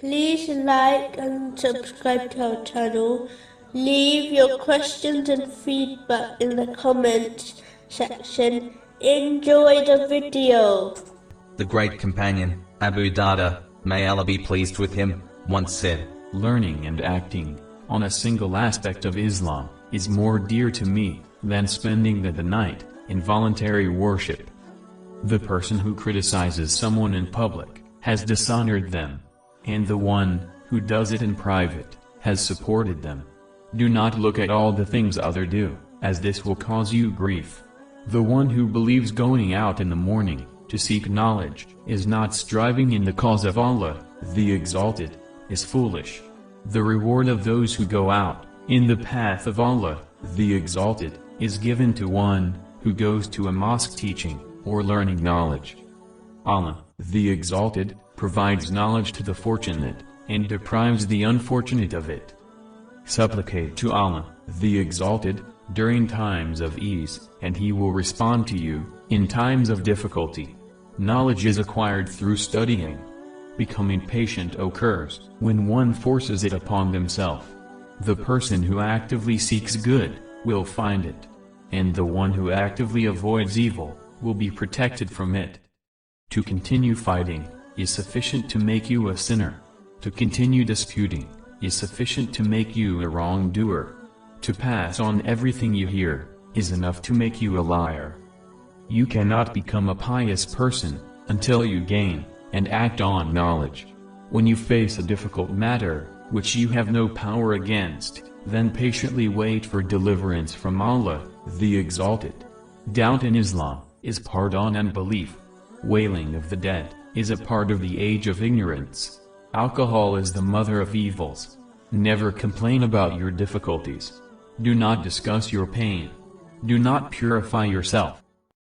Please like and subscribe to our channel. Leave your questions and feedback in the comments section. Enjoy the video. The great companion, Abu Darda, may Allah be pleased with him, once said, Learning and acting on a single aspect of Islam is more dear to me than spending the, the night in voluntary worship. The person who criticizes someone in public has dishonored them, and the one who does it in private has supported them. Do not look at all the things other do, as this will cause you grief. The one who believes going out in the morning to seek knowledge is not striving in the cause of Allah, the Exalted, is foolish. The reward of those who go out in the path of Allah, the Exalted, is given to one who goes to a mosque teaching or learning knowledge. Allah, the Exalted, provides knowledge to the fortunate, and deprives the unfortunate of it. Supplicate to Allah, the Exalted, during times of ease, and He will respond to you, in times of difficulty. Knowledge is acquired through studying. Becoming patient occurs, when one forces it upon themselves. The person who actively seeks good, will find it. And the one who actively avoids evil, will be protected from it. To continue fighting, is sufficient to make you a sinner. To continue disputing, is sufficient to make you a wrongdoer. To pass on everything you hear, is enough to make you a liar. You cannot become a pious person, until you gain, and act on knowledge. When you face a difficult matter, which you have no power against, then patiently wait for deliverance from Allah, the Exalted. Doubt in Islam, is part on unbelief. Wailing of the dead, is a part of the age of ignorance. Alcohol is the mother of evils. Never complain about your difficulties. Do not discuss your pain. Do not purify yourself.